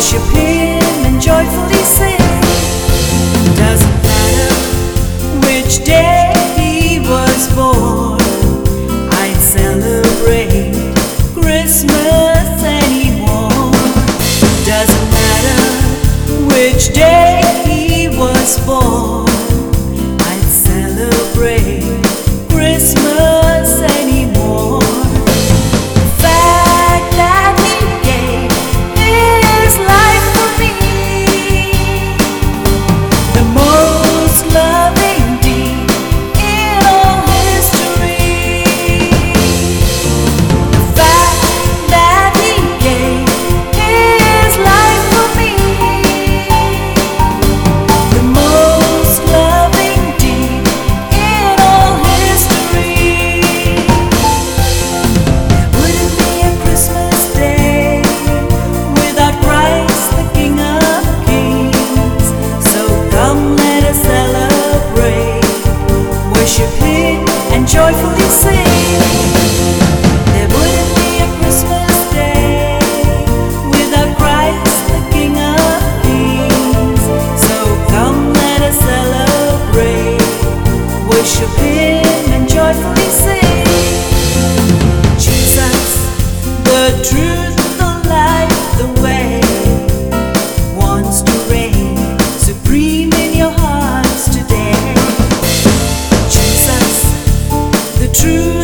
worship Him and joyfully sing. Doesn't matter which day He was born, I'd celebrate Christmas anymore. Doesn't matter which day He was born. Worship Him, and joyfully sing. Jesus, the truth, the light, the way, wants to reign supreme in your hearts today. Jesus, the truth.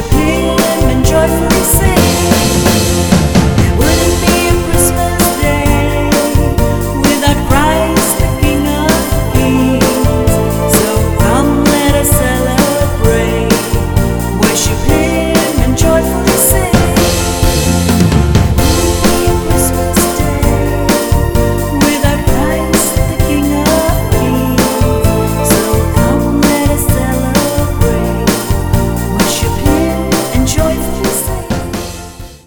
de